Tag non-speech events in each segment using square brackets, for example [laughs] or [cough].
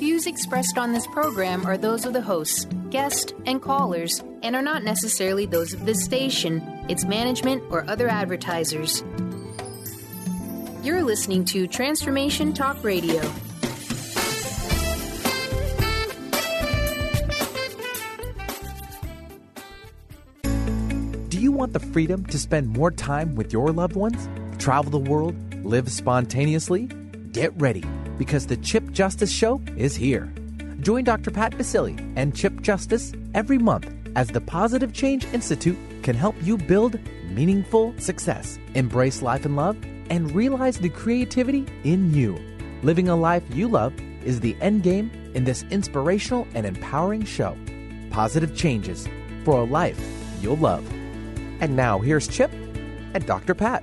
views expressed on this program are those of the hosts, guests, and callers, and are not necessarily those of this station, its management, or other advertisers. You're listening to Transformation Talk Radio. Do you want the freedom to spend more time with your loved ones? Travel the world? Live spontaneously? Get ready because the Chip Justice Show is here. Join Dr. Pat Baccili and Chip Justice every month as the Positive Change Institute can help you build meaningful success, embrace life and love, and realize the creativity in you. Living a life you love is the end game in this inspirational and empowering show. Positive changes for a life you'll love. And now here's Chip and Dr. Pat.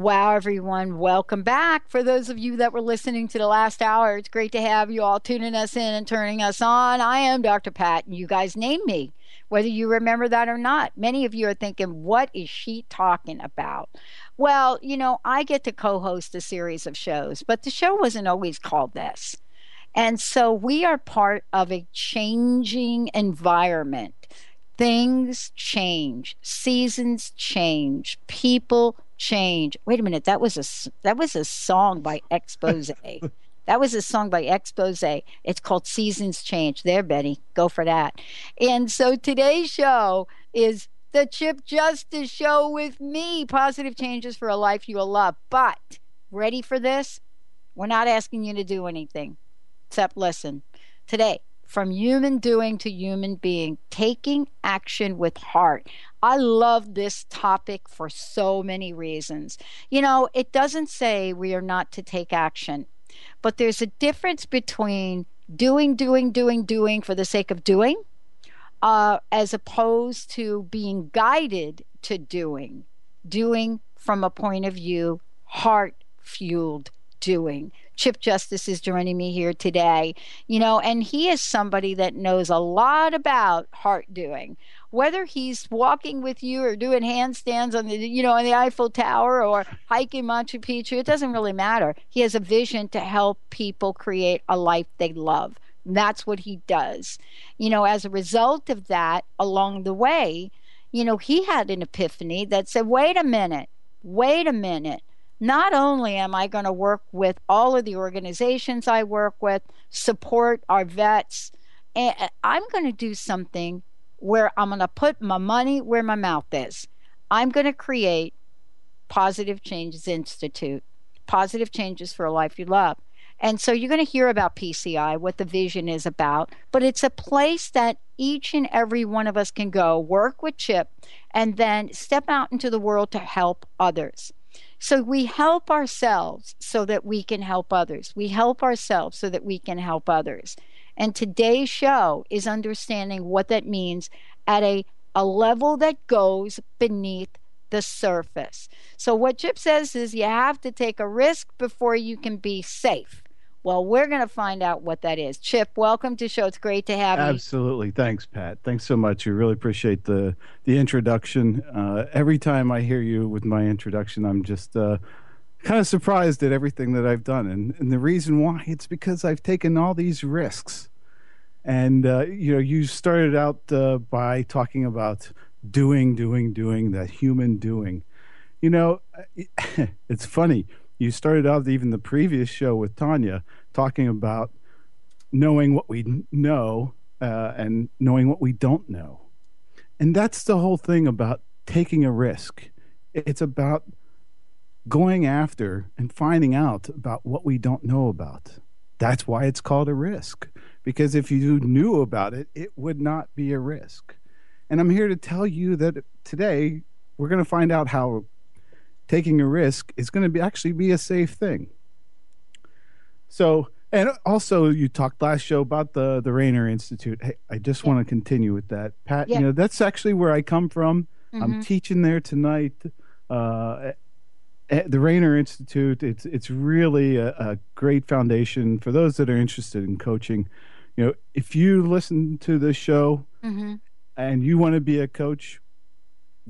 Wow, everyone, welcome back. For those of you that were listening to the last hour, it's great to have you all tuning us in and turning us on. I am Dr. Pat, and you guys named me, whether you remember that or not. Many of you are thinking, what is she talking about? Well, you know, I get to co host a series of shows, but the show wasn't always called this. And so we are part of a changing environment. Things change, seasons change, people change. Wait a minute, that was a that was a song by Exposé. [laughs] that was a song by Exposé. It's called Seasons Change. There, Betty, go for that. And so today's show is the Chip Justice Show with me. Positive changes for a life you will love. But ready for this? We're not asking you to do anything except listen. Today, from human doing to human being, taking action with heart. I love this topic for so many reasons. You know, it doesn't say we are not to take action, but there's a difference between doing, doing, doing, doing for the sake of doing, uh, as opposed to being guided to doing, doing from a point of view, heart fueled doing. Chip Justice is joining me here today, you know, and he is somebody that knows a lot about heart doing. Whether he's walking with you or doing handstands on the, you know, on the Eiffel Tower or hiking Machu Picchu, it doesn't really matter. He has a vision to help people create a life they love. That's what he does. You know, as a result of that, along the way, you know, he had an epiphany that said, wait a minute, wait a minute not only am I going to work with all of the organizations I work with, support our vets, and I'm going to do something where I'm going to put my money where my mouth is. I'm going to create Positive Changes Institute, Positive Changes for a Life You Love. And so you're going to hear about PCI, what the vision is about, but it's a place that each and every one of us can go, work with Chip, and then step out into the world to help others. So we help ourselves so that we can help others. We help ourselves so that we can help others. And today's show is understanding what that means at a, a level that goes beneath the surface. So, what Chip says is you have to take a risk before you can be safe. Well, we're going to find out what that is. Chip, welcome to show. It's great to have you. Absolutely. Thanks, Pat. Thanks so much. We really appreciate the the introduction. Uh, every time I hear you with my introduction, I'm just uh, kind of surprised at everything that I've done, and and the reason why it's because I've taken all these risks. And uh, you know, you started out uh, by talking about doing, doing, doing, that human doing. You know, [laughs] it's funny you started out even the previous show with Tanya talking about knowing what we know uh, and knowing what we don't know. And that's the whole thing about taking a risk. It's about going after and finding out about what we don't know about. That's why it's called a risk. Because if you knew about it, it would not be a risk. And I'm here to tell you that today we're going to find out how taking a risk is going to be actually be a safe thing. So And also, you talked last show about the the Rayner Institute. Hey, I just yeah. want to continue with that, Pat. Yeah. You know, that's actually where I come from. Mm-hmm. I'm teaching there tonight. Uh, at the Rayner Institute. It's it's really a, a great foundation for those that are interested in coaching. You know, if you listen to this show mm-hmm. and you want to be a coach,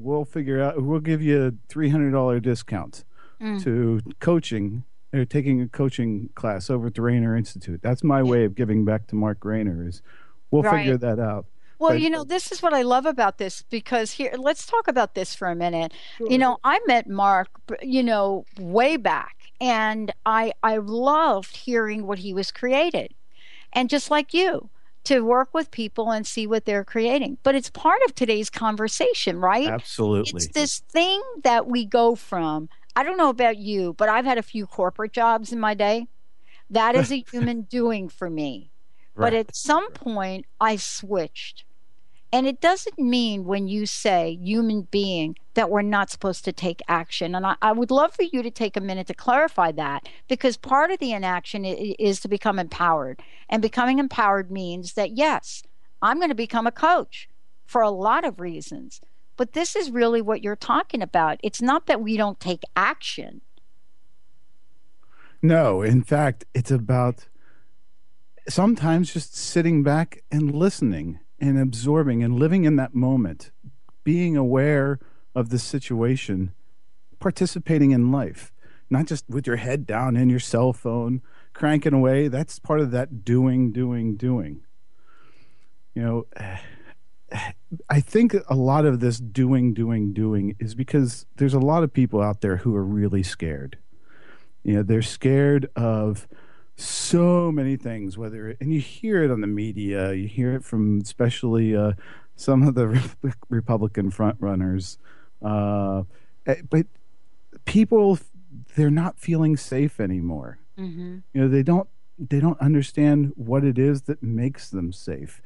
we'll figure out. We'll give you a three hundred dollar discount mm. to coaching or taking a coaching class over at the Rayner Institute. That's my way of giving back to Mark Rayner. Is we'll right. figure that out. Well, but, you know, this is what I love about this because here, let's talk about this for a minute. Sure. You know, I met Mark, you know, way back, and I I loved hearing what he was created, and just like you, to work with people and see what they're creating. But it's part of today's conversation, right? Absolutely. It's this thing that we go from. I don't know about you, but I've had a few corporate jobs in my day. That is a [laughs] human doing for me. Right. But at some point, I switched and it doesn't mean when you say human being that we're not supposed to take action. And I, I, would love for you to take a minute to clarify that because part of the inaction is to become empowered. And becoming empowered means that, yes, I'm going to become a coach for a lot of reasons. But this is really what you're talking about. It's not that we don't take action. No, in fact, it's about sometimes just sitting back and listening and absorbing and living in that moment, being aware of the situation, participating in life, not just with your head down in your cell phone, cranking away. That's part of that doing, doing, doing. You know, [sighs] I think a lot of this doing, doing, doing is because there's a lot of people out there who are really scared. You know, they're scared of so many things whether and you hear it on the media you hear it from especially uh, some of the [laughs] re- republican front runners. Uh, eh, but people they're not feeling safe anymore. Mm-hmm. you know they don't they don't understand what it is that makes them safe.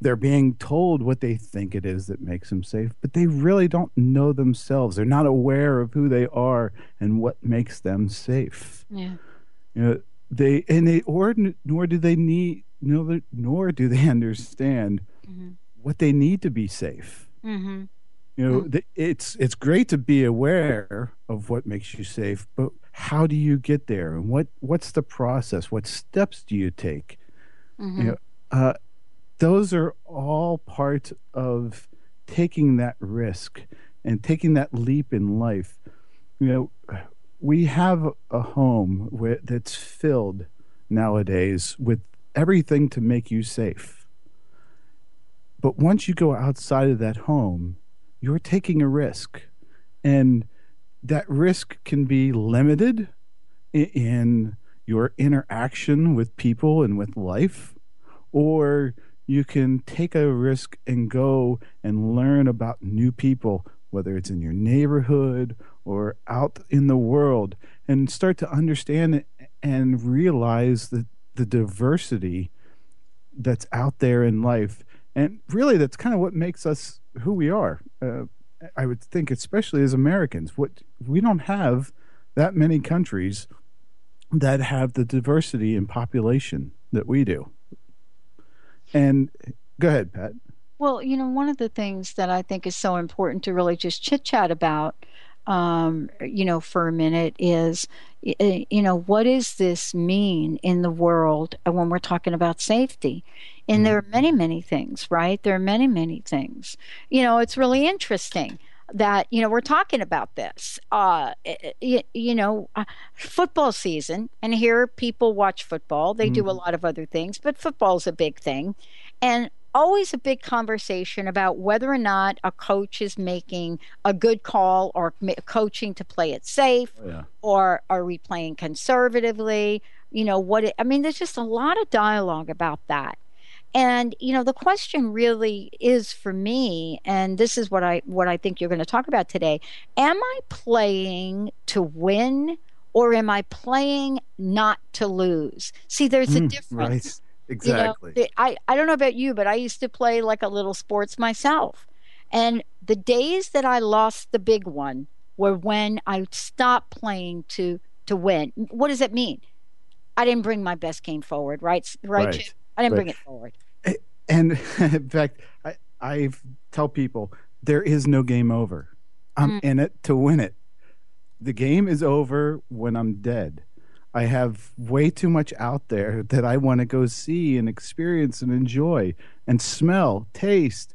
They're being told what they think it is that makes them safe but they really don't know themselves. They're not aware of who they are and what makes them safe. Yeah. You know they and they or nor do they need nor, nor do they [laughs] understand mm-hmm. what they need to be safe. Mm-hmm. You know, mm-hmm. it's it's great to be aware of what makes you safe, but how do you get there, and what what's the process? What steps do you take? You mm-hmm. know, uh, those are all part of taking that risk and taking that leap in life. You know, we have a home that's filled nowadays with everything to make you safe. But once you go outside of that home, you're taking a risk. And that risk can be limited in your interaction with people and with life, or you can take a risk and go and learn about new people, whether it's in your neighborhood or out in the world and start to understand and realize the, the diversity that's out there in life. And really, that's kind of what makes us who we are. Uh, I would think, especially as Americans, what we don't have that many countries that have the diversity in population that we do. And go ahead, Pat. Well, you know, one of the things that I think is so important to really just chit chat about um, you know, for a minute is, you know, what does this mean in the world when we're talking about safety? And there are mm-hmm. many, many things, right? There are many, many things. You know, it's really interesting that you know we're talking about this uh you, you know uh, football season and here people watch football they mm-hmm. do a mm-hmm. lot of other things but football's a big thing and always a big conversation about whether or not a coach is making a good call or coaching to play it safe oh, yeah. or are we playing conservatively? You know what it, i mean there's just a lot of dialogue about that. And you know the question really is for me and this is what i what i think you're going to talk about today am i playing to win or am i playing not to lose? See there's a mm, difference right Exactly. You know, I, I don't know about you, but I used to play like a little sports myself. And the days that I lost the big one were when I stopped playing to to win. What does that mean? I didn't bring my best game forward, right? Right. Right. I didn't Right. bring it forward. And [laughs] in fact, I, I tell people there is no game over. I'm Mm. in it to win it. The game is over when I'm dead. I have way too much out there that I want to go see and experience and enjoy and smell, taste.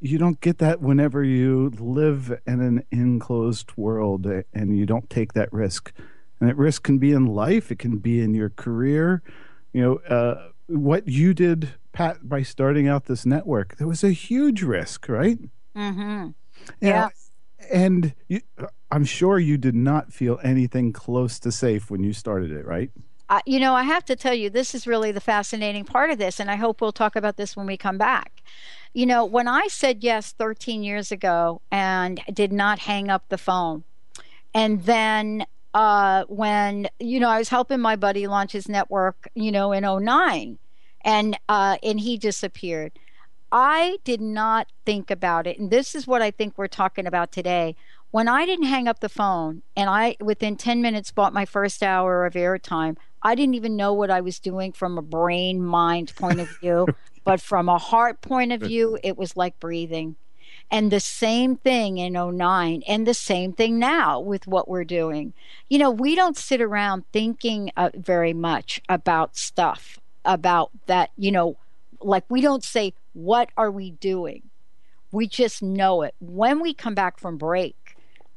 You don't get that whenever you live in an enclosed world and you don't take that risk. And that risk can be in life, it can be in your career. You know, uh, what you did, Pat, by starting out this network, there was a huge risk, right? Mm-hmm. Yeah. And you, I'm sure you did not feel anything close to safe when you started it, right? I, you know, I have to tell you, this is really the fascinating part of this, and I hope we'll talk about this when we come back. You know, when I said yes 13 years ago and did not hang up the phone, and then uh, when, you know, I was helping my buddy launch his network, you know, in 09, and, uh, and he disappeared. I did not think about it. And this is what I think we're talking about today. When I didn't hang up the phone and I, within 10 minutes, bought my first hour of airtime, I didn't even know what I was doing from a brain mind point of view. [laughs] but from a heart point of view, it was like breathing. And the same thing in 09, and the same thing now with what we're doing. You know, we don't sit around thinking uh, very much about stuff, about that, you know, like we don't say, What are we doing? We just know it. When we come back from break,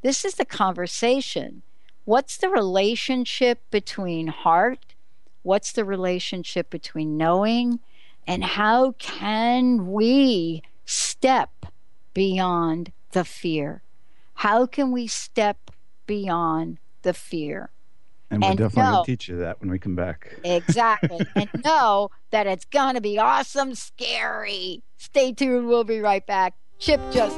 this is the conversation. What's the relationship between heart? What's the relationship between knowing? And how can we step beyond the fear? How can we step beyond the fear? And we're And definitely no. going to teach you that when we come back. Exactly. [laughs] and know that it's going to be awesome, scary. Stay tuned. We'll be right back. Chip just.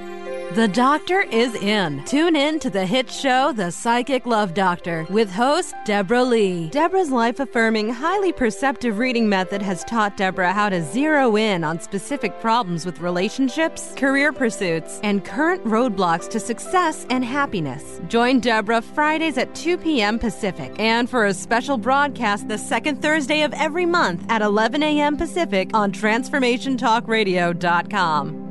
The Doctor is in. Tune in to the hit show, The Psychic Love Doctor, with host Deborah Lee. Deborah's life affirming, highly perceptive reading method has taught Deborah how to zero in on specific problems with relationships, career pursuits, and current roadblocks to success and happiness. Join Deborah Fridays at 2 p.m. Pacific and for a special broadcast the second Thursday of every month at 11 a.m. Pacific on TransformationTalkRadio.com.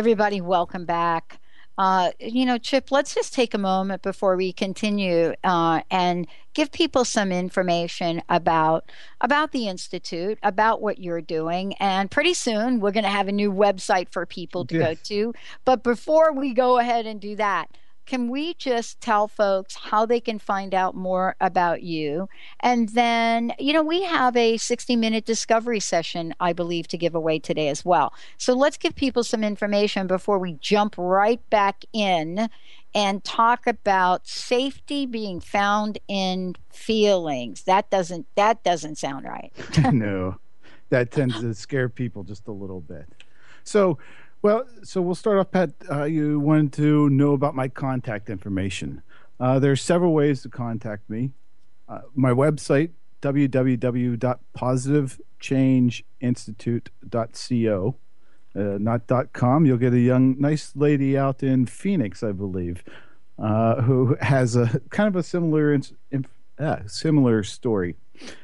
Everybody, welcome back. Uh, you know, Chip, let's just take a moment before we continue uh, and give people some information about about the institute, about what you're doing, and pretty soon we're going to have a new website for people to go to. But before we go ahead and do that, can we just tell folks how they can find out more about you? And then, you know, we have a 60 minute discovery session, I believe, to give away today as well. So let's give people some information before we jump right back in and talk about safety being found in feelings. That doesn't that doesn't sound right. [laughs] no. That tends to scare people just a little bit. So well, so we'll start off, Pat. Uh, you wanted to know about my contact information. Uh, there are several ways to contact me. Uh, my website, www.positivechangeinstitute.co, uh, not .com. You'll get a young, nice lady out in Phoenix, I believe, uh, who has a kind of a similar, uh, similar story.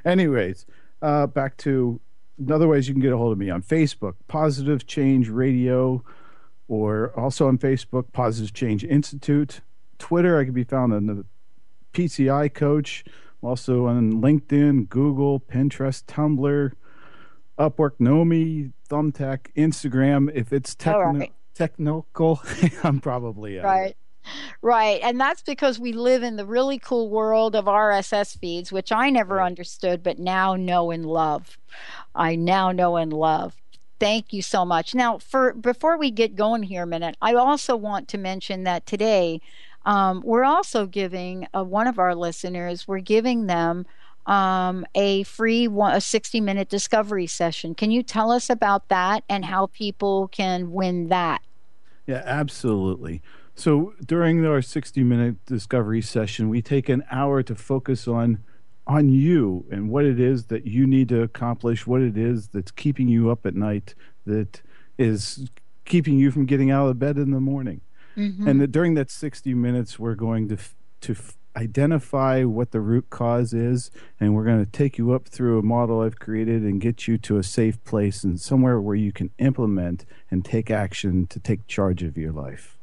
Anyways, uh, back to other ways you can get a hold of me on Facebook, Positive Change Radio, or also on Facebook, Positive Change Institute. Twitter, I can be found on the PCI Coach, also on LinkedIn, Google, Pinterest, Tumblr, Upwork, Nomi, Thumbtack, Instagram. If it's right. technical, [laughs] I'm probably right. Right. And that's because we live in the really cool world of RSS feeds, which I never understood, but now know and love. I now know and love. Thank you so much. Now, for before we get going here a minute, I also want to mention that today um, we're also giving uh, one of our listeners, we're giving them um, a free one, a 60 minute discovery session. Can you tell us about that and how people can win that? Yeah, absolutely. So during our 60 minute discovery session, we take an hour to focus on on you and what it is that you need to accomplish, what it is that's keeping you up at night, that is keeping you from getting out of bed in the morning. Mm-hmm. And that during that 60 minutes, we're going to to identify what the root cause is, and we're going to take you up through a model I've created and get you to a safe place and somewhere where you can implement and take action to take charge of your life.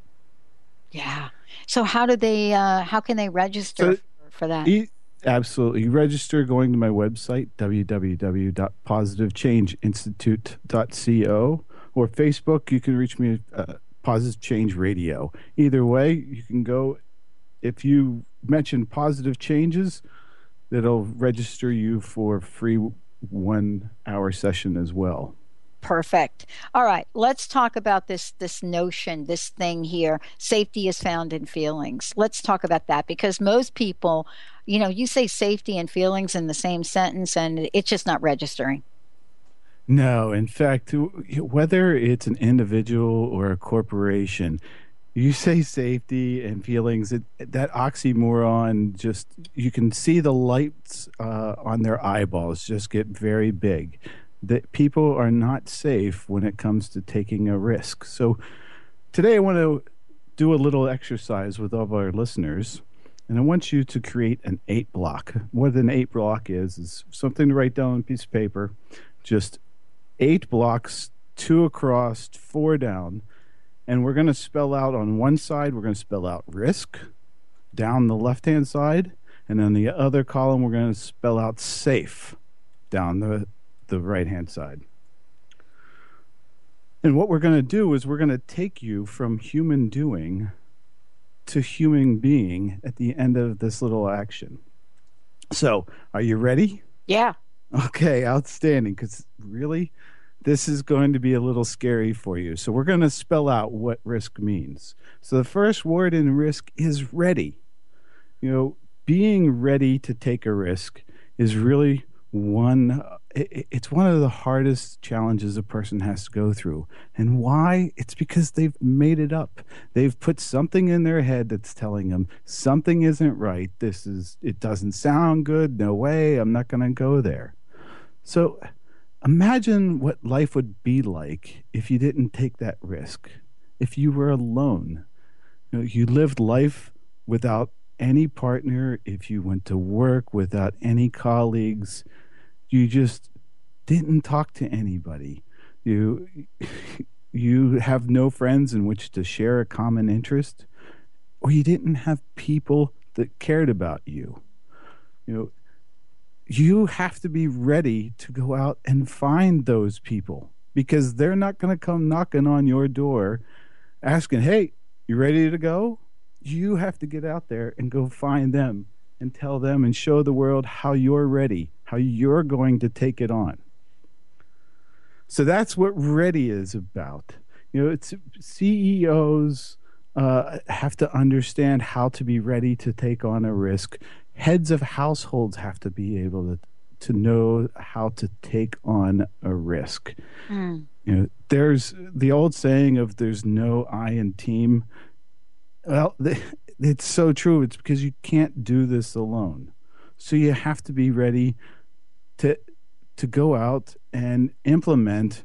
Yeah. So how do they? Uh, how can they register so, for that? E- Absolutely. Register going to my website, www.positivechangeinstitute.co, or Facebook. You can reach me at uh, Positive Change Radio. Either way, you can go. If you mention positive changes, that'll register you for free one hour session as well. Perfect. All right, let's talk about this this notion, this thing here. Safety is found in feelings. Let's talk about that because most people, you know, you say safety and feelings in the same sentence and it's just not registering. No, in fact, whether it's an individual or a corporation, you say safety and feelings it, that oxymoron just you can see the lights uh, on their eyeballs just get very big that people are not safe when it comes to taking a risk. So today I want to do a little exercise with all of our listeners. And I want you to create an eight block. What an eight block is, is something to write down on a piece of paper. Just eight blocks, two across, four down. And we're going to spell out on one side, we're going to spell out risk down the left hand side. And on the other column, we're going to spell out safe down the the right hand side. And what we're going to do is we're going to take you from human doing to human being at the end of this little action. So, are you ready? Yeah. Okay, outstanding. Because really, this is going to be a little scary for you. So, we're going to spell out what risk means. So, the first word in risk is ready. You know, being ready to take a risk is really one it, it's one of the hardest challenges a person has to go through. And why? It's because they've made it up. They've put something in their head that's telling them something isn't right. This is it doesn't sound good. No way. I'm not going to go there. So imagine what life would be like if you didn't take that risk. If you were alone. You, know, you lived life without any partner. If you went to work without any colleagues you just didn't talk to anybody. You you have no friends in which to share a common interest, or you didn't have people that cared about you. You know, you have to be ready to go out and find those people because they're not going to come knocking on your door asking, Hey, you ready to go? You have to get out there and go find them and tell them and show the world how you're ready, how you're going to take it on. So that's what ready is about. You know, it's CEOs uh, have to understand how to be ready to take on a risk. Heads of households have to be able to to know how to take on a risk. Mm. You know, there's the old saying of "there's no I in team." Well, [laughs] it's so true. It's because you can't do this alone. So you have to be ready to to go out and implement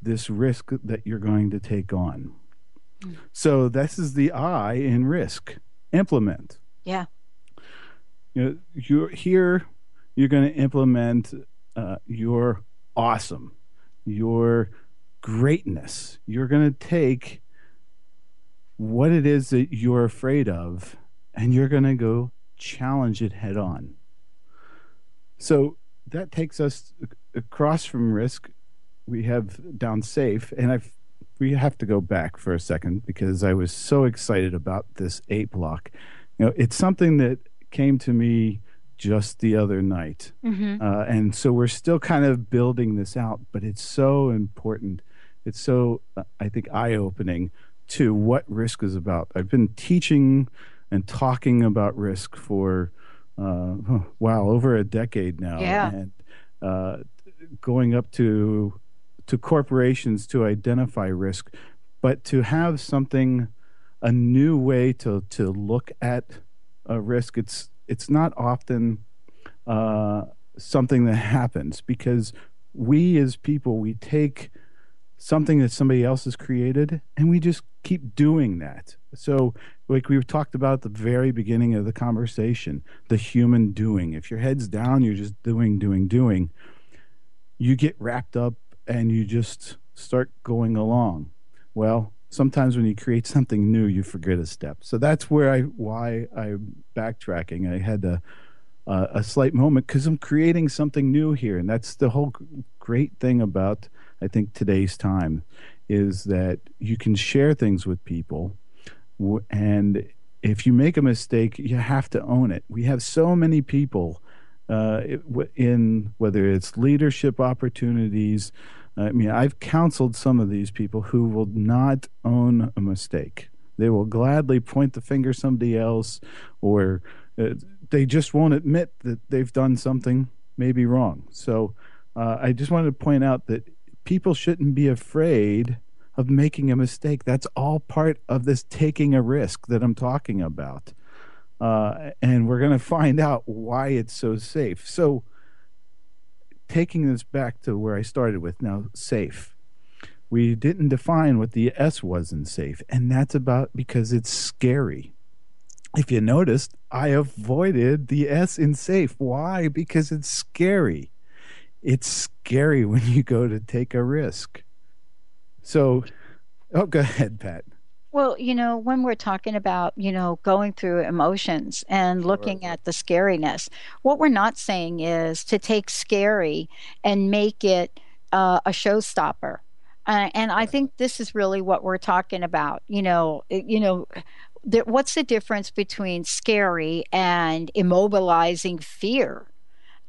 this risk that you're going to take on. Mm. So this is the I in risk. Implement. Yeah. You know, you're here. You're going to implement uh, your awesome, your greatness. You're going to take what it is that you're afraid of, and you're going to go challenge it head on. So that takes us across from risk. We have down safe, and I've we have to go back for a second because I was so excited about this eight block. You know, it's something that came to me just the other night, mm-hmm. uh, and so we're still kind of building this out. But it's so important. It's so uh, I think eye opening to what risk is about. I've been teaching and talking about risk for [laughs] wow over a decade now, yeah. and uh, going up to to corporations to identify risk, but to have something a new way to to look at a risk. It's it's not often uh, something that [laughs] happens because we as people we take something that somebody else has created and we just keep doing that. So like we talked about at the very beginning of the conversation the human doing. If your head's down you're just doing doing doing. You get wrapped up and you just start going along. Well sometimes when you create something new you forget a step. So that's where i why i'm backtracking. I had a, a slight moment because i'm creating something new here and that's the whole great thing about I think today's time is that you can share things with people. And if you make a mistake you have to own it. We have so many people uh, in whether it's leadership opportunities i mean i've counseled some of these people who will not own a mistake. They will gladly point the finger somebody else or uh, they just won't admit that they've done something maybe wrong. So uh, i just wanted to point out that people shouldn't be afraid of making a mistake. That's all part of this taking a risk that I'm talking about. Uh, and we're going to find out why it's so safe. So, taking this back to where I started with now, safe. We didn't define what the S was in safe, and that's about because it's scary. If you noticed, I avoided the S in safe. Why? Because it's scary it's scary [laughs] when you go to take a risk. So, oh, go ahead, Pat. Well, you know, when we're talking about, you know, going through emotions and looking at the scariness, what we're not saying is to take scary and make it uh, a showstopper. Uh, and I think this is really what we're talking about. You know, you know, what's the difference between scary and immobilizing fear?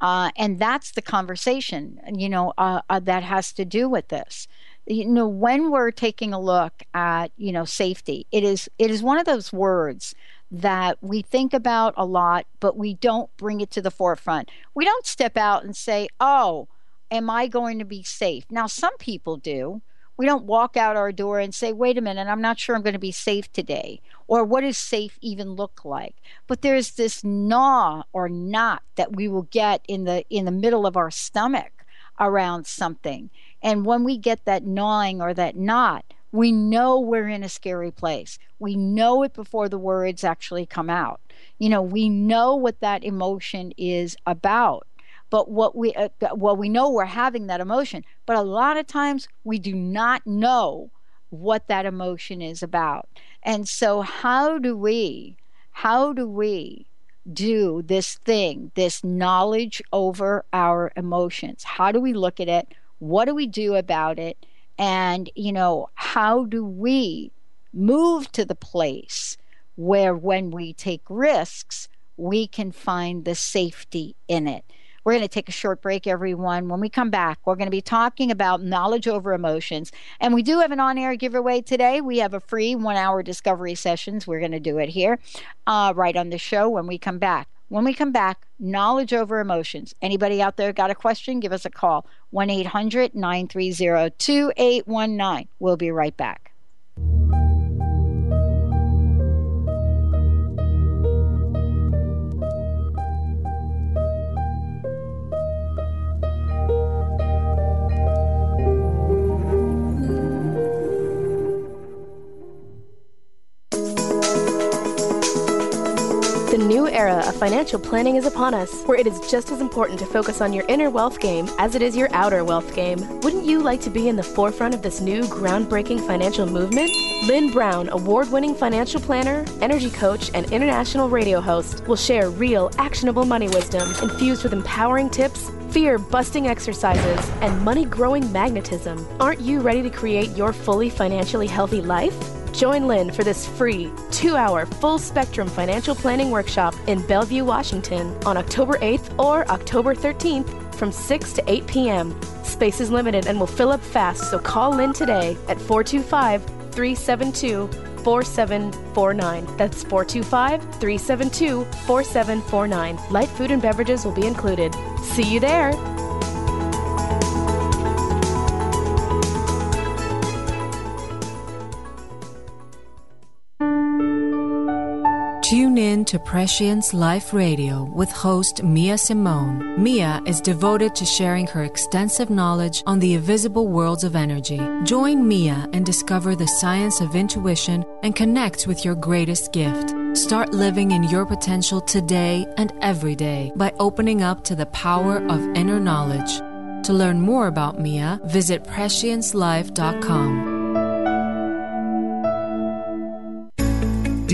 Uh, and that's the conversation, you know, uh, uh, that has to do with this. You know, when we're taking a look at, you know, safety, it is it is one of those words that we think about a lot, but we don't bring it to the forefront. We don't step out and say, "Oh, am I going to be safe?" Now, some people do. We don't walk out our door and say, "Wait a minute, I'm not sure I'm going to be safe today," or what does safe even look like? But there's this gnaw or knot that we will get in the in the middle of our stomach around something. And when we get that gnawing or that knot we know we're in a scary place. We know it before the words actually come out. You know we know what that emotion is about but what we uh, well we know we're having that emotion but a lot of times we do not know what that emotion is about. And so, how do we, how do we do this thing, this knowledge over our emotions? How do we look at it? What do we do about it? And, you know, how do we move to the place where when we take risks, we can find the safety in it? We're going to take a short break, everyone. When we come back, we're going to be talking about knowledge over emotions. And we do have an on air giveaway today. We have a free one hour discovery sessions. We're going to do it here uh, right on the show when we come back. When we come back, knowledge over emotions. Anybody out there got a question? Give us a call 1 800 930 2819. We'll be right back. The new era of financial planning is upon us, where it is just as important to focus on your inner wealth game as it is your outer wealth game. Wouldn't you like to be in the forefront of this new groundbreaking financial movement? Lynn Brown, award winning financial planner, energy coach, and international radio host, will share real, actionable money wisdom infused with empowering tips fear busting exercises, and money growing magnetism. Aren't you ready to create your fully financially healthy life? Join Lynn for this free two hour full spectrum financial planning workshop in Bellevue, Washington on October 8th or October 13th from 6 to 8 p.m. Space is limited and will fill up fast, so call Lynn today at 425 372 4749. That's 425 372 4749. Light food and beverages will be included. See you there. In to Prescience Life Radio with host Mia Simone. Mia is devoted to sharing her extensive knowledge on the invisible worlds of energy. Join Mia and discover the science of intuition and connect with your greatest gift. Start living in your potential today and every day by opening up to the power of inner knowledge. To learn more about Mia, visit presciencelife.com. Do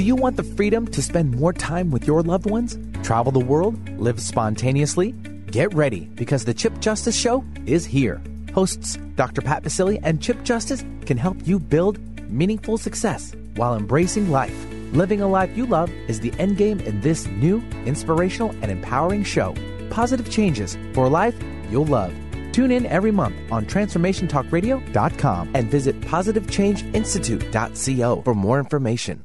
you want the freedom to spend more time with your loved ones? Travel the world? Live spontaneously? Get ready because the Chip Justice Show is here. Hosts Dr. Pat Baccili and Chip Justice can help you build meaningful success while embracing life. Living a life you love is the end game in this new, inspirational, and empowering show. Positive changes for a life you'll love. Tune in every month on TransformationTalkRadio.com and visit PositiveChangeInstitute.co for more information.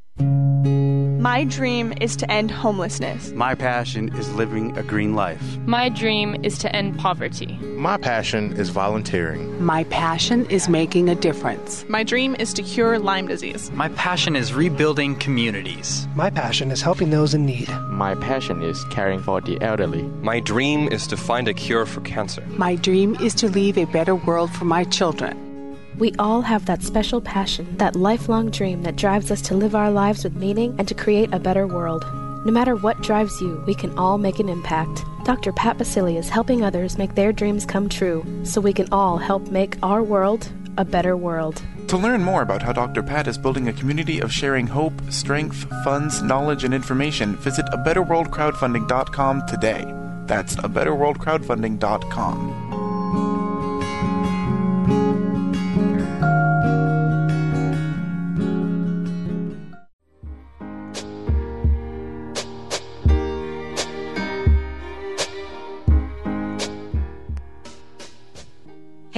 My dream is to end homelessness. My passion is living a green life. My dream is to end poverty. My passion is volunteering. My passion is making a difference. My dream is to cure Lyme disease. My passion is rebuilding communities. My passion is helping those in need. My passion is caring for the elderly. My dream is to find a cure for cancer. My dream is to leave a better world for my children. We all have that special passion, that lifelong dream that drives us to live our lives with meaning and to create a better world. No matter what drives you, we can all make an impact. Dr. Pat Baccili is helping others make their dreams come true so we can all help make our world a better world. To learn more about how Dr. Pat is building a community of sharing hope, strength, funds, knowledge, and information, visit a betterworldcrowdfunding.com today. That's a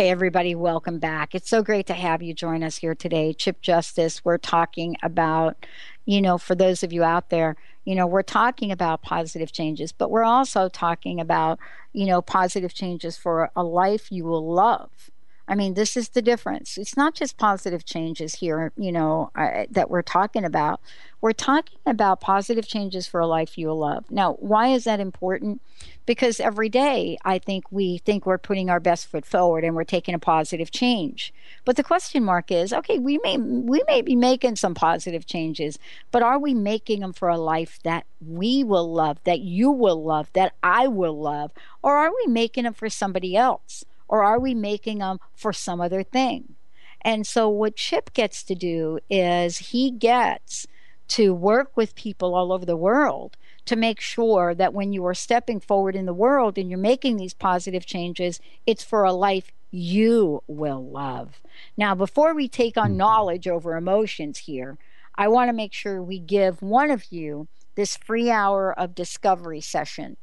Everybody, welcome back. It's so great to have you join us here today. Chip Justice, we're talking about, you know, for those of you out there, you know, we're talking about positive changes, but we're also talking about, you know, positive changes for a life you will love. I mean, this is the difference. It's not just positive changes here, you know, that we're talking about. We're talking about positive changes for a life you'll love. Now, why is that important? Because every day I think we think we're putting our best foot forward and we're taking a positive change. But the question mark is, okay, we may we may be making some positive changes, but are we making them for a life that we will love, that you will love, that I will love, or are we making them for somebody else? Or are we making them for some other thing? And so, what Chip gets to do is he gets to work with people all over the world to make sure that when you are stepping forward in the world and you're making these positive changes, it's for a life you will love. Now, before we take on mm-hmm. knowledge over emotions here, I want to make sure we give one of you this free hour of discovery session.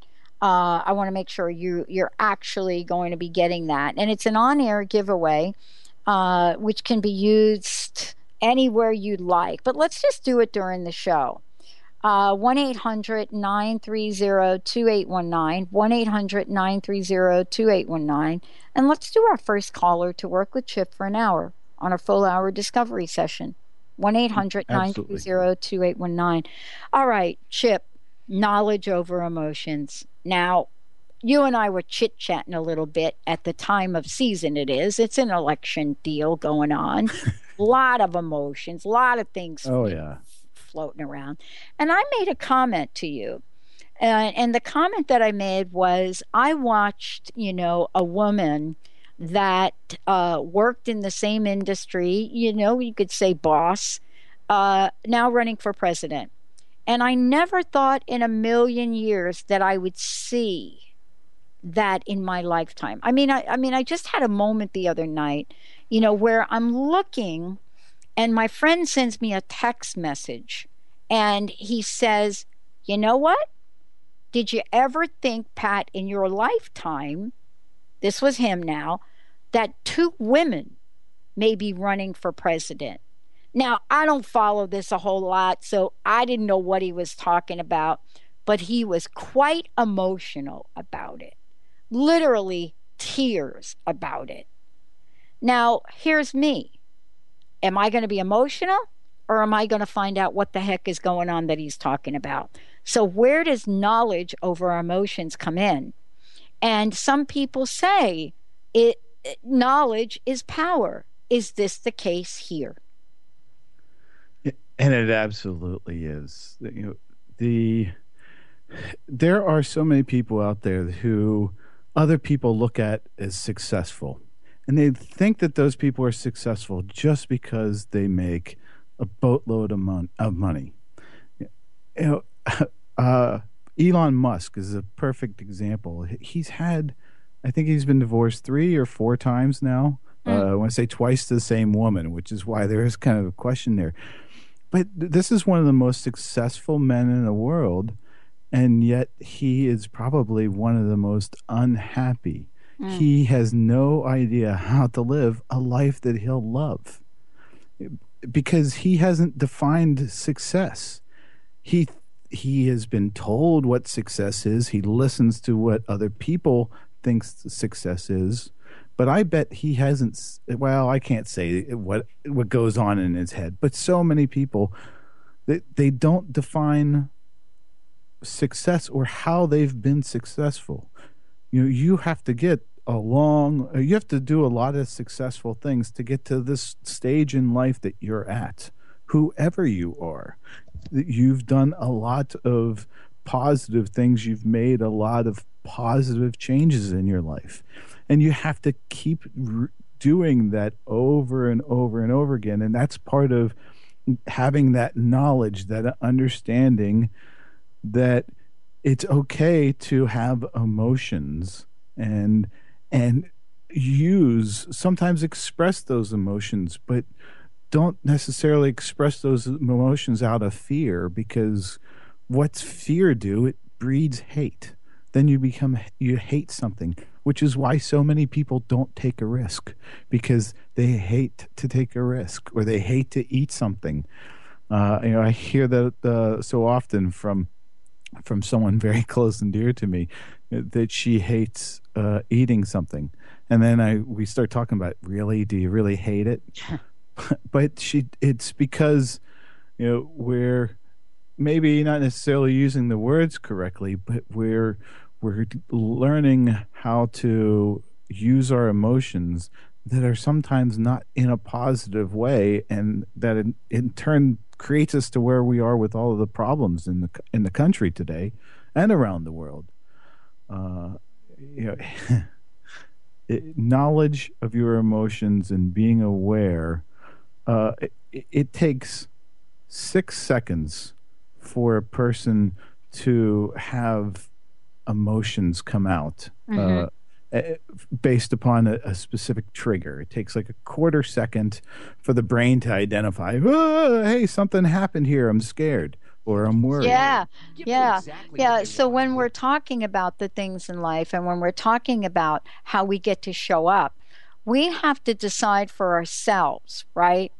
Uh, I want to make sure you you're actually going to be getting that, and it's an on-air giveaway, uh, which can be used anywhere you'd like. But let's just do it during the show. Uh, 1 800 930 2819. 1 800 930 2819. And let's do our first caller to work with Chip for an hour on a full hour discovery session. 1 800 930 2819. All right, Chip, knowledge over emotions. Now, you and I were chit chatting a little bit at the time of season it is. It's an election deal going on. A [laughs] lot of emotions, a lot of things. Oh, yeah. Floating around. And I made a comment to you. Uh, and the comment that I made was I watched, you know, a woman that uh, worked in the same industry, you know, you could say boss, uh, now running for president. And I never thought in a million years that I would see that in my lifetime. I mean, I, I mean, I just had a moment the other night, you know, where I'm looking and my friend sends me a text message and he says, You know what? Did you ever think, Pat, in your lifetime, this was him now, that two women may be running for president? Now, I don't follow this a whole lot, so I didn't know what he was talking about, but he was quite emotional about it. Literally tears about it. Now, here's me. Am I going to be emotional or am I going to find out what the heck is going on that he's talking about? So, where does knowledge over emotions come in? And some people say it, knowledge is power. Is this the case here? And it absolutely is. You know, the there are so many people out there who other people look at as successful, and they think that those people are successful just because they make a boatload of, mon- of money. You know, [laughs] uh, Elon Musk is a perfect example. He's had, I think he's been divorced three or four times now. Mm. Uh, I want to say twice to the same woman, which is why there is kind of a question there. But this is one of the most successful men in the world, and yet he is probably one of the most unhappy. Mm. He has no idea how to live a life that he'll love because he hasn't defined success. He he has been told what success is. He listens to what other people thinks success is but I bet he hasn't. Well, I can't say what what goes on in his head, but so many people they they don't define success or how they've been successful. You know, you have to get a long. You have to do a lot of successful things to get to this stage in life that you're at. Whoever you are, you've done a lot of positive things. You've made a lot of positive changes in your life and you have to keep r- doing that over and over and over again. And that's part of having that knowledge that understanding that it's okay to have emotions and and use sometimes express those emotions but don't necessarily express those emotions out of fear because what's fear do? It breeds hate. Then you become you hate something which is why so many people don't take a risk because they hate to take a risk or they hate to eat something. Uh, you know, I hear that uh, so often from from someone [laughs] very close and dear to me that she hates uh, eating something, and then I we start talking about really, do you really hate it? [laughs] but she, it's because you know we're maybe not necessarily using the words correctly, but we're we're learning how to use our emotions that are sometimes not in a positive way and that in, in, turn creates us to where we are with all of the problems in the in the country today and around the world. Uh, you know [laughs] it, knowledge of your emotions and being aware, uh, it, it takes six seconds for a person to have emotions come out. Uh, eh, based upon a, a specific trigger. It takes like a quarter second for the brain to identify, "Ah, hey, something happened here. I'm scared or I'm worried. Yeah, yeah, yeah. So when we're talking about the things in life and when we're talking about how we get to show up, we have to decide for ourselves, right?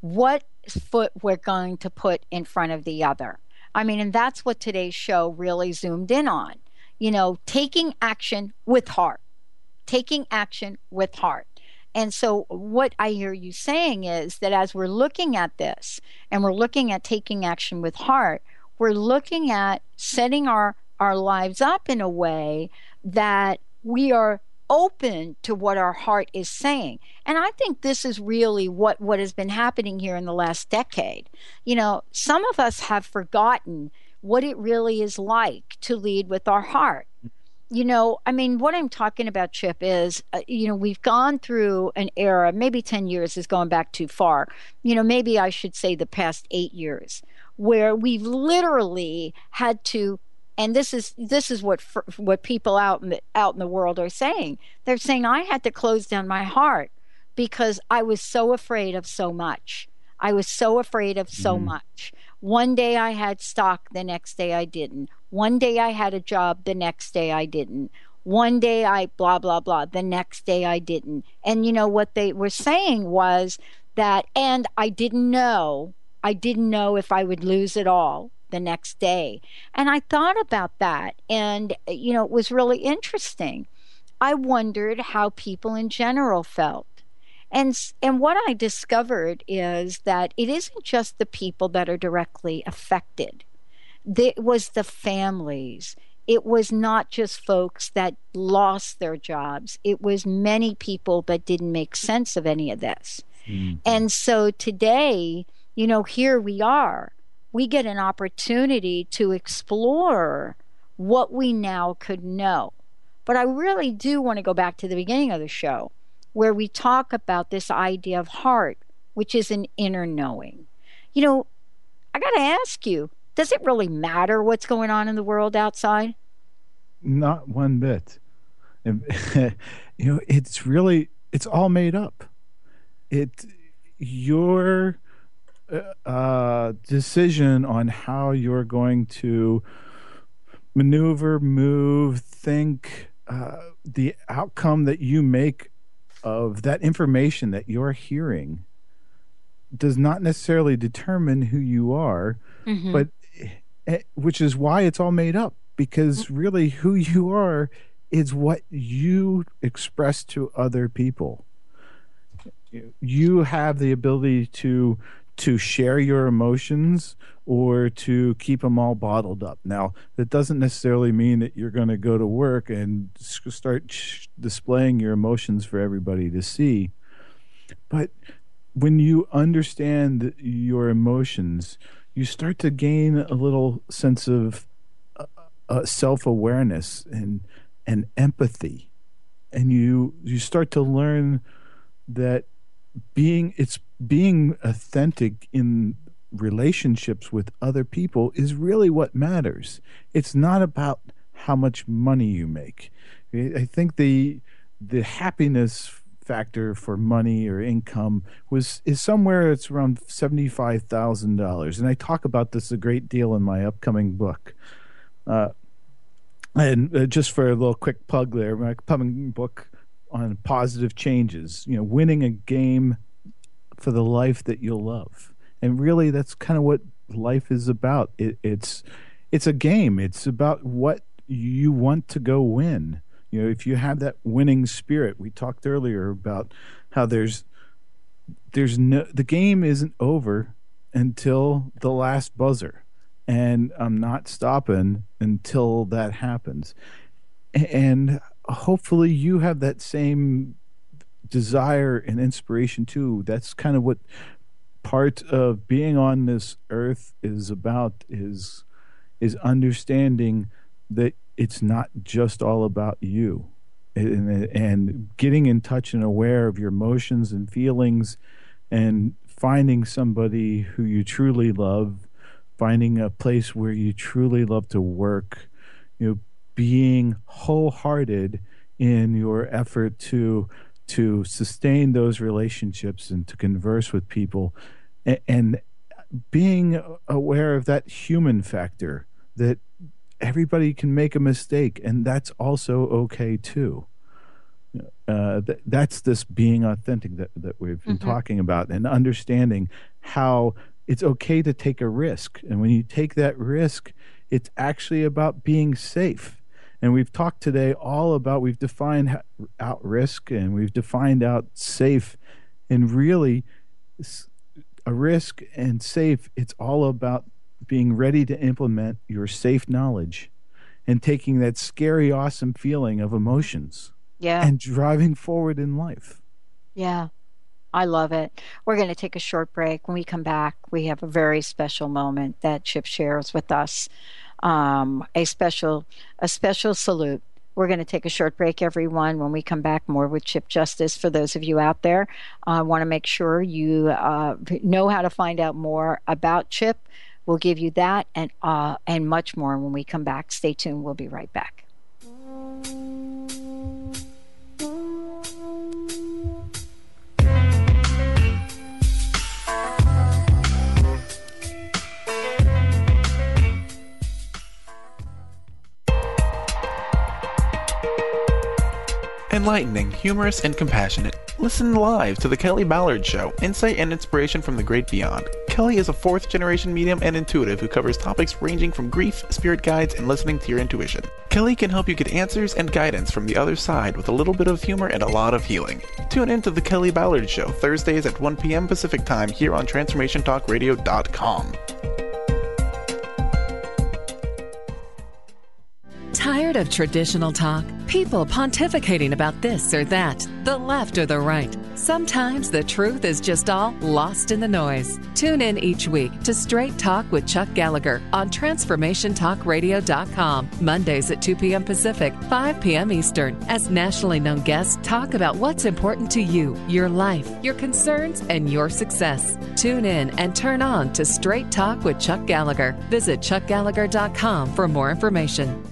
What foot we're going to put in front of the other. I mean, and that's what today's show really zoomed in on. You know, taking action with heart, taking action with heart. And so, what I hear you saying is that as we're looking at this and we're looking at taking action with heart, we're looking at setting our, our lives up in a way that we are open to what our heart is saying. And I think this is really what, what has been happening here in the last decade. You know, some of us have forgotten what it really is like to lead with our heart you know, I mean, what I'm talking about, Chip, is, uh, you know, we've gone through an era, maybe 10 years is going back too far. You know, maybe I should say the past eight years, where we've literally had to. And this is this is what what people out in the out in the world are saying. They're saying I had to close down my heart because I was so afraid of so much. I was so afraid of so much. One day I had stock, the next day I didn't. One day I had a job, the next day I didn't. One day I blah, blah, blah, the next day I didn't. And you know what they were saying was that, and I didn't know, I didn't know if I would lose it all the next day. And I thought about that, and you know, it was really interesting. I wondered how people in general felt. And and what I discovered is that it isn't just the people that are directly affected. It was the families. It was not just folks that lost their jobs. It was many people that didn't make sense of any of this. Mm-hmm. And so today, you know, here we are. We get an opportunity to explore what we now could know. But I really do want to go back to the beginning of the show where we talk about this idea of heart, which is an inner knowing. You know, I got to ask you, does it really matter what's going on in the world outside? Not one bit. [laughs] You know, it's really it's all made up. It your uh, uh, decision on how you're going to maneuver, move, think, uh, the outcome that you make of that information that you're hearing does not necessarily determine who you are, Mhm. but eh, which is why it's all made up because really who you are is what you express to other people. You have the ability to to share your emotions or to keep them all bottled up. Now, that doesn't necessarily mean that you're going to go to work and start displaying your emotions for everybody to see. But when you understand your emotions, you start to gain a little sense of uh, uh, self-awareness and and empathy, and you you start to learn that being it's being authentic in relationships with other people is really what matters. It's not about how much money you make. I think the the happiness factor for money or income was is somewhere it's around seventy five thousand dollars, and I talk about this a great deal in my upcoming book. Uh, and uh, just for a little quick plug there, my upcoming book on positive changes. You know, winning a game for the life that you'll love, and really, that's kind of what life is about. It, it's it's a game. It's about what you want to go win. You know, if you have that winning spirit, we talked earlier about how there's there's no the game isn't over until the last buzzer, and I'm not stopping until that happens. And hopefully, you have that same desire and inspiration too. That's kind of what part of being on this earth is about is is understanding that it's not just all about you and, and getting in touch and aware of your emotions and feelings and finding somebody who you truly love finding a place where you truly love to work you know being wholehearted in your effort to to sustain those relationships and to converse with people and, and being aware of that human factor that everybody can make a mistake and that's also okay too uh, th- that's this being authentic that, that we've been mm-hmm. talking about and understanding how it's okay to take a risk and when you take that risk it's actually about being safe and we've talked today all about, we've defined out risk and we've defined out safe. And really, a risk and safe, it's all about being ready to implement your safe knowledge and taking that scary, awesome feeling of emotions. Yeah. And driving forward in life. Yeah. I love it. We're going to take a short break. When we come back, we have a very special moment that Chip shares with us um, a special a special salute. We're going to take a short break, everyone. When we come back, more with Chip Justice. For those of you out there, I uh, want to make sure you uh, know how to find out more about Chip. We'll give you that and uh, and much more when we come back. Stay tuned. We'll be right back. Enlightening, humorous, and compassionate. Listen live to The Kelly Ballard Show, insight and inspiration from the great beyond. Kelly is a fourth generation medium and intuitive who covers topics ranging from grief, spirit guides, and listening to your intuition. Kelly can help you get answers and guidance from the other side with a little bit of humor and a lot of healing. Tune in to The Kelly Ballard Show, Thursdays at 1 p.m. Pacific Time here on TransformationTalkRadio.com. Tired of traditional talk? People pontificating about this or that, the left or the right. Sometimes the truth is just all lost in the noise. Tune in each week to Straight Talk with Chuck Gallagher on TransformationTalkRadio.com, Mondays at 2 p.m. Pacific, 5 p.m. Eastern, as nationally known guests talk about what's important to you, your life, your concerns, and your success. Tune in and turn on to Straight Talk with Chuck Gallagher. Visit ChuckGallagher.com for more information.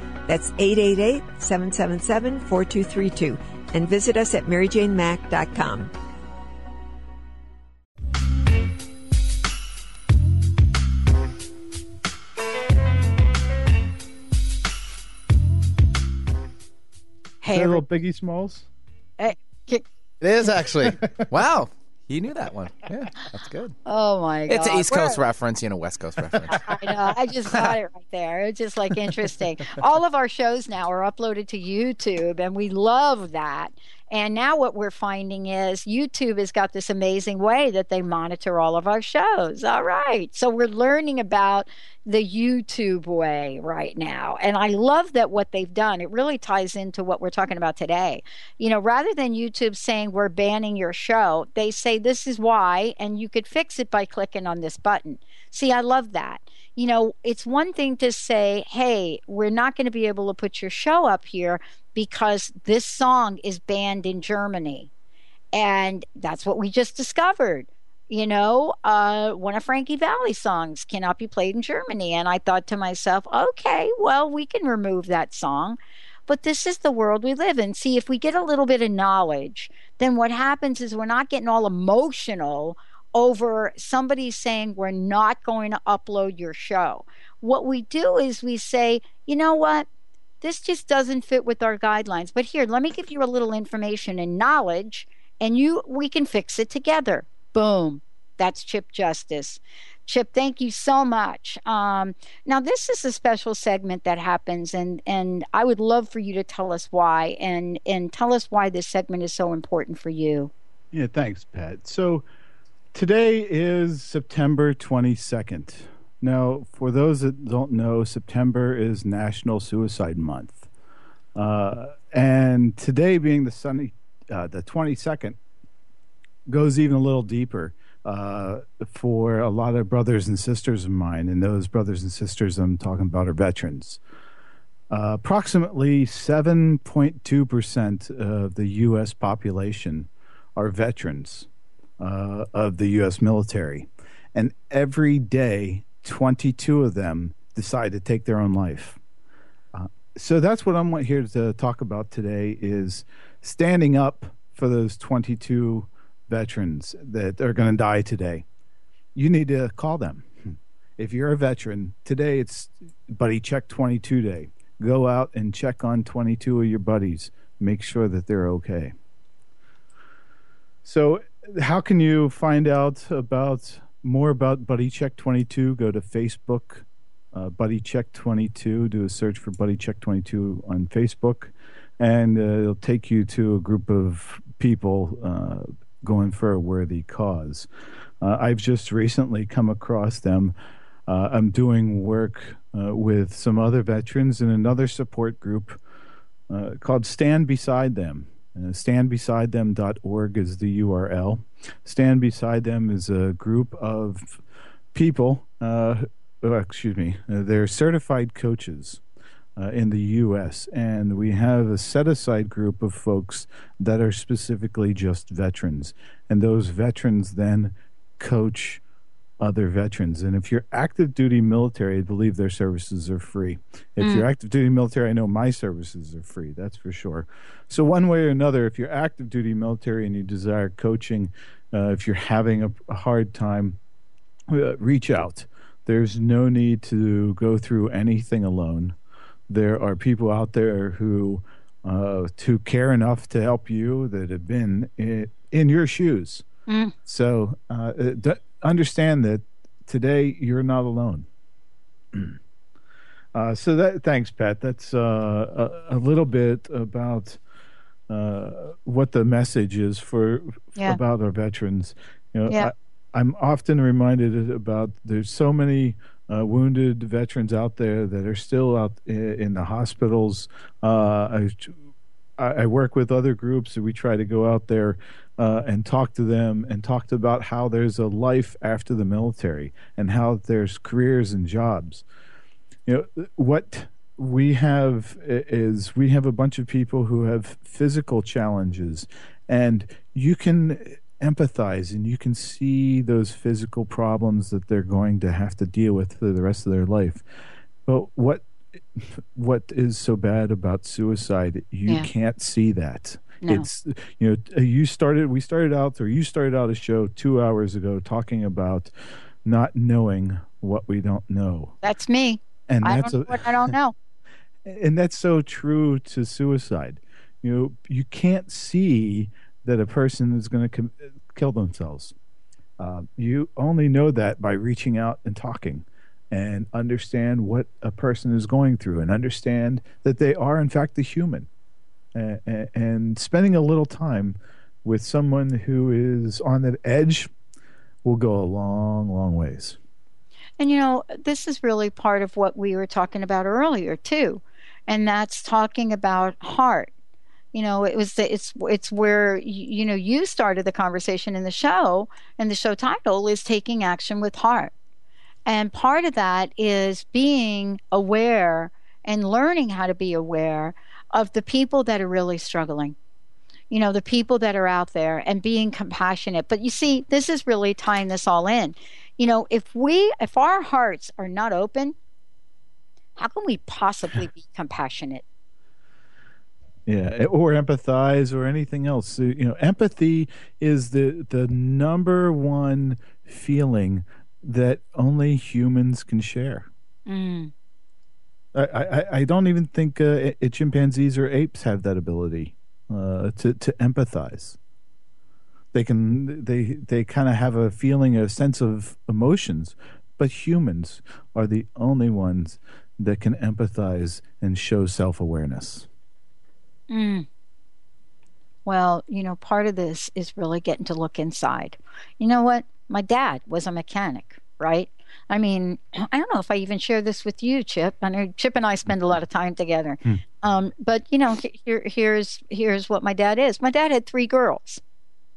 that's 888 777 4232. And visit us at maryjanemack.com. Hey, little Biggie Smalls. Hey, it is actually. [laughs] wow, you knew that one. Yeah, that's good. Oh my god! It's an East Coast We're... reference, you know, West Coast reference. [laughs] I know. I just got it right there. It's just like interesting. All of our shows now are uploaded to YouTube, and we love that. And now what we're finding is YouTube has got this amazing way that they monitor all of our shows. All right. So we're learning about the YouTube way right now. And I love that what they've done. It really ties into what we're talking about today. You know, rather than YouTube saying we're banning your show, they say this is why, and you could fix it by clicking on this button. See, I love that. You know, it's one thing to say, hey, we're not going to be able to put your show up here because this song is banned in Germany. And that's what we just discovered. You know, uh, one of Frankie Valli songs cannot be played in Germany. And I thought to myself, okay, well, we can remove that song. But this is the world we live in. See, if we get a little bit of knowledge, then what happens is we're not getting all emotional over somebody saying we're not going to upload your show. What we do is we say, you know what? this just doesn't fit with our guidelines. But here, let me give you a little information and knowledge, and you we can fix it together. Boom. That's Chip Justice. Chip, thank you so much. Um, now, this is a special segment that happens, and and I would love for you to tell us why, and and tell us why this segment is so important for you. Yeah, thanks, Pat. So today is September twenty second. Now, for those that don't know, September is National Suicide Month, uh, and today being the sunny, uh, the twenty second, goes even a little deeper uh, for a lot of brothers and sisters of mine, and those brothers and sisters I'm talking about are veterans. Uh, approximately 7.2% of the U.S. population are veterans uh, of the U.S. military. And every day 22 of them decide to take their own life. Uh, so that's what I'm here to talk about today is standing up for those 22 veterans that are going to die today. You need to call them. If you're a veteran, today it's Buddy Check 22 Day. Go out and check on 22 of your buddies. Make sure that they're okay. So, how can you find out about more about Buddy Check 22, go to Facebook, uh, Buddy Check 22. Do a search for Buddy Check 22 on Facebook, and uh, it'll take you to a group of people uh, going for a worthy cause. Uh, I've just recently come across them. Uh, I'm doing work uh, with some other veterans in another support group called Stand Beside Them. Uh, standbesidethem.org is the URL. Stand Beside Them is a group of people, uh, oh, excuse me, uh, they're certified coaches uh, in the U.S., and we have a set aside group of folks that are specifically just veterans. And those veterans then coach other veterans. And if you're active duty military, I believe their services are free. If mm. you're active duty military, I know my services are free. That's for sure. So one way or another, if you're active duty military and you desire coaching, uh, if you're having a, a hard time, uh, reach out. There's no need to go through anything alone. There are people out there who uh, to care enough to help you that have been in, in your shoes. Mm. So uh, understand that today you're not alone. [clears throat] uh, so that thanks, Pat. That's uh, a, a, little bit about uh, what the message is for yeah. about our veterans. You know, yeah. I, am often reminded about there's so many uh, wounded veterans out there that are still out in, in the hospitals. Uh, I, I work with other groups, and we try to go out there uh, and talked to them and talked about how there's a life after the military and how there's careers and jobs. You know, what we have is we have a bunch of people who have physical challenges, and you can empathize and you can see those physical problems that they're going to have to deal with for the rest of their life. But what what is so bad about suicide? You yeah. can't see that. No. It's you know you started we started out or you started out a show 2 hours ago talking about not knowing what we don't know. That's me. And I that's don't a, what I don't [laughs] know. And that's so true to suicide. You know, you can't see that a person is going to com- kill themselves. Uh, you only know that by reaching out and talking and understand what a person is going through and understand that they are, in fact, the human and, spending a little time with someone who is on that edge will go a long, long ways. And you know, this is really part of what we were talking about earlier too, and that's talking about heart. You know, it was the, it's it's where you know you started the conversation in the show, and the show title is taking action with heart. And part of that is being aware and learning how to be aware of the people that are really struggling. You know, the people that are out there and being compassionate. But you see, this is really tying this all in. You know, if we, if our hearts are not open, how can we possibly be [laughs] compassionate? Yeah, or empathize or anything else. You know, empathy is the the number one feeling that only humans can share. Mm. I, I, I don't even think uh, chimpanzees or apes have that ability uh, to to empathize. They can they they kind of have a feeling, a sense of emotions, but humans are the only ones that can empathize and show self awareness. Mm. Well, you know, part of this is really getting to look inside. You know what? My dad was a mechanic, right? I mean, I don't know if I even share this with you, Chip. I know Chip and I spend a lot of time together. Hmm. Um, but you know, here, here's here's what my dad is. My dad had three girls,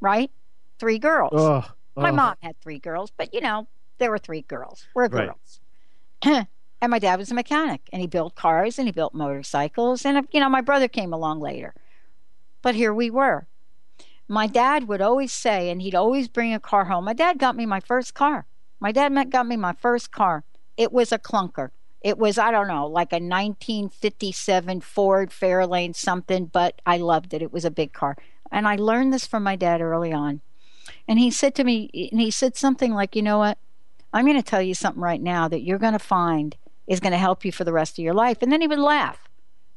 right? Three girls. Oh, My oh. mom had three girls, but you know, there were three girls. We're Right. girls. [clears throat] and my dad was a mechanic, and he built cars and he built motorcycles. And you know, my brother came along later. But here we were. My dad would always say, and he'd always bring a car home. My dad got me my first car. My dad got me my first car. It was a clunker. It was, I don't know, like a 1957 Ford Fairlane something, but I loved it. It was a big car. And I learned this from my dad early on. And he said to me, and he said something like, you know what? I'm going to tell you something right now that you're going to find is going to help you for the rest of your life. And then he would laugh.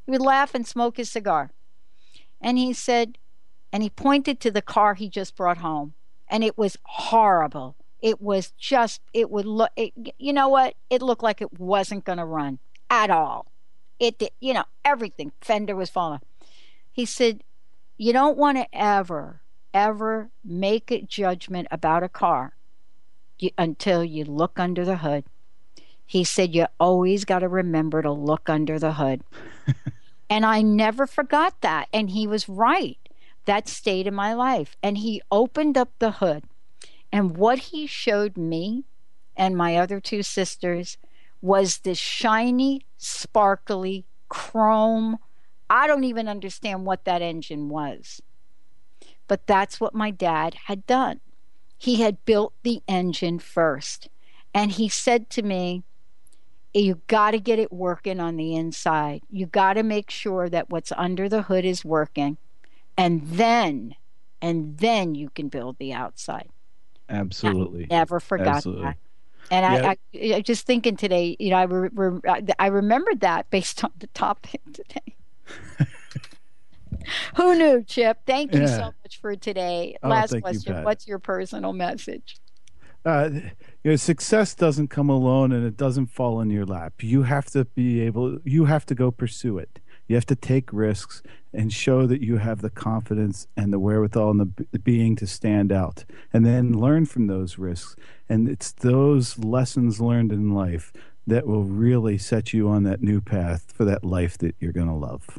He would laugh and smoke his cigar. And he said, and he pointed to the car he just brought home. And it was horrible. It was just, it would look, it, you know what? It looked like it wasn't going to run at all. It did, you know, everything. Fender was falling. He said, you don't want to ever, ever make a judgment about a car you, until you look under the hood. He said, You always got to remember to look under the hood. [laughs] and I never forgot that. And he was right. That stayed in my life. And he opened up the hood. And what he showed me and my other two sisters was this shiny, sparkly chrome. I don't even understand what that engine was. But that's what my dad had done. He had built the engine first. And he said to me, You got to get it working on the inside. You got to make sure that what's under the hood is working. And then, and then you can build the outside. Absolutely. Never forgot Absolutely. that. And I, I, I just thinking today, you know, I, re, re, I remembered that based on the topic [laughs] today. Who knew, Chip? Thank you Yeah. so much for today. Oh, Last thank you, question. What's your personal message? uh, you know, success doesn't come alone and it doesn't fall in your lap. You have to be able, you have to go pursue it. You have to take risks and show that you have the confidence and the wherewithal and the, being to stand out and then learn from those risks. And it's those lessons learned in life that will really set you on that new path for that life that you're going to love.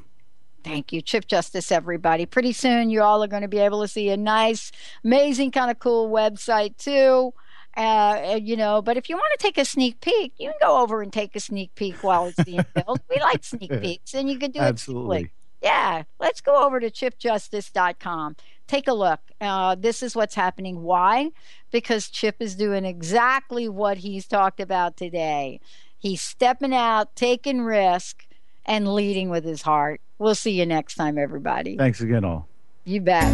Thank you, Chip Justice, everybody. Pretty soon, you all are going to be able to see a nice, amazing, kind of cool website too. Uh, you know, but if you want to take a sneak peek, you can go over and take a sneak peek while it's being [laughs] built. We like sneak peeks, and you can do it Absolutely. quickly. Yeah, let's go over to chipjustice.com. Take a look. Uh, this is what's happening. Why? Because Chip is doing exactly what he's talked about today. He's stepping out, taking risk, and leading with his heart. We'll see you next time, everybody. Thanks again, all. You bet.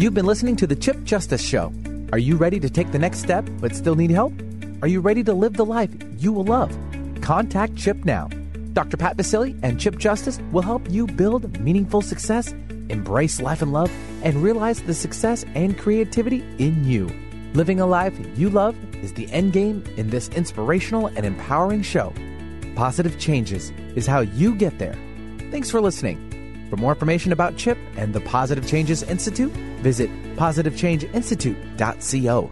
You've been listening to The Chip Justice Show. Are you ready to take the next step but still need help? Are you ready to live the life you will love? Contact Chip now. Dr. Pat Baccili and Chip Justice will help you build meaningful success, embrace life and love, and realize the success and creativity in you. Living a life you love is the end game in this inspirational and empowering show. Positive changes is how you get there. Thanks for listening. For more information about CHIP and the Positive Changes Institute, visit positivechangeinstitute.co.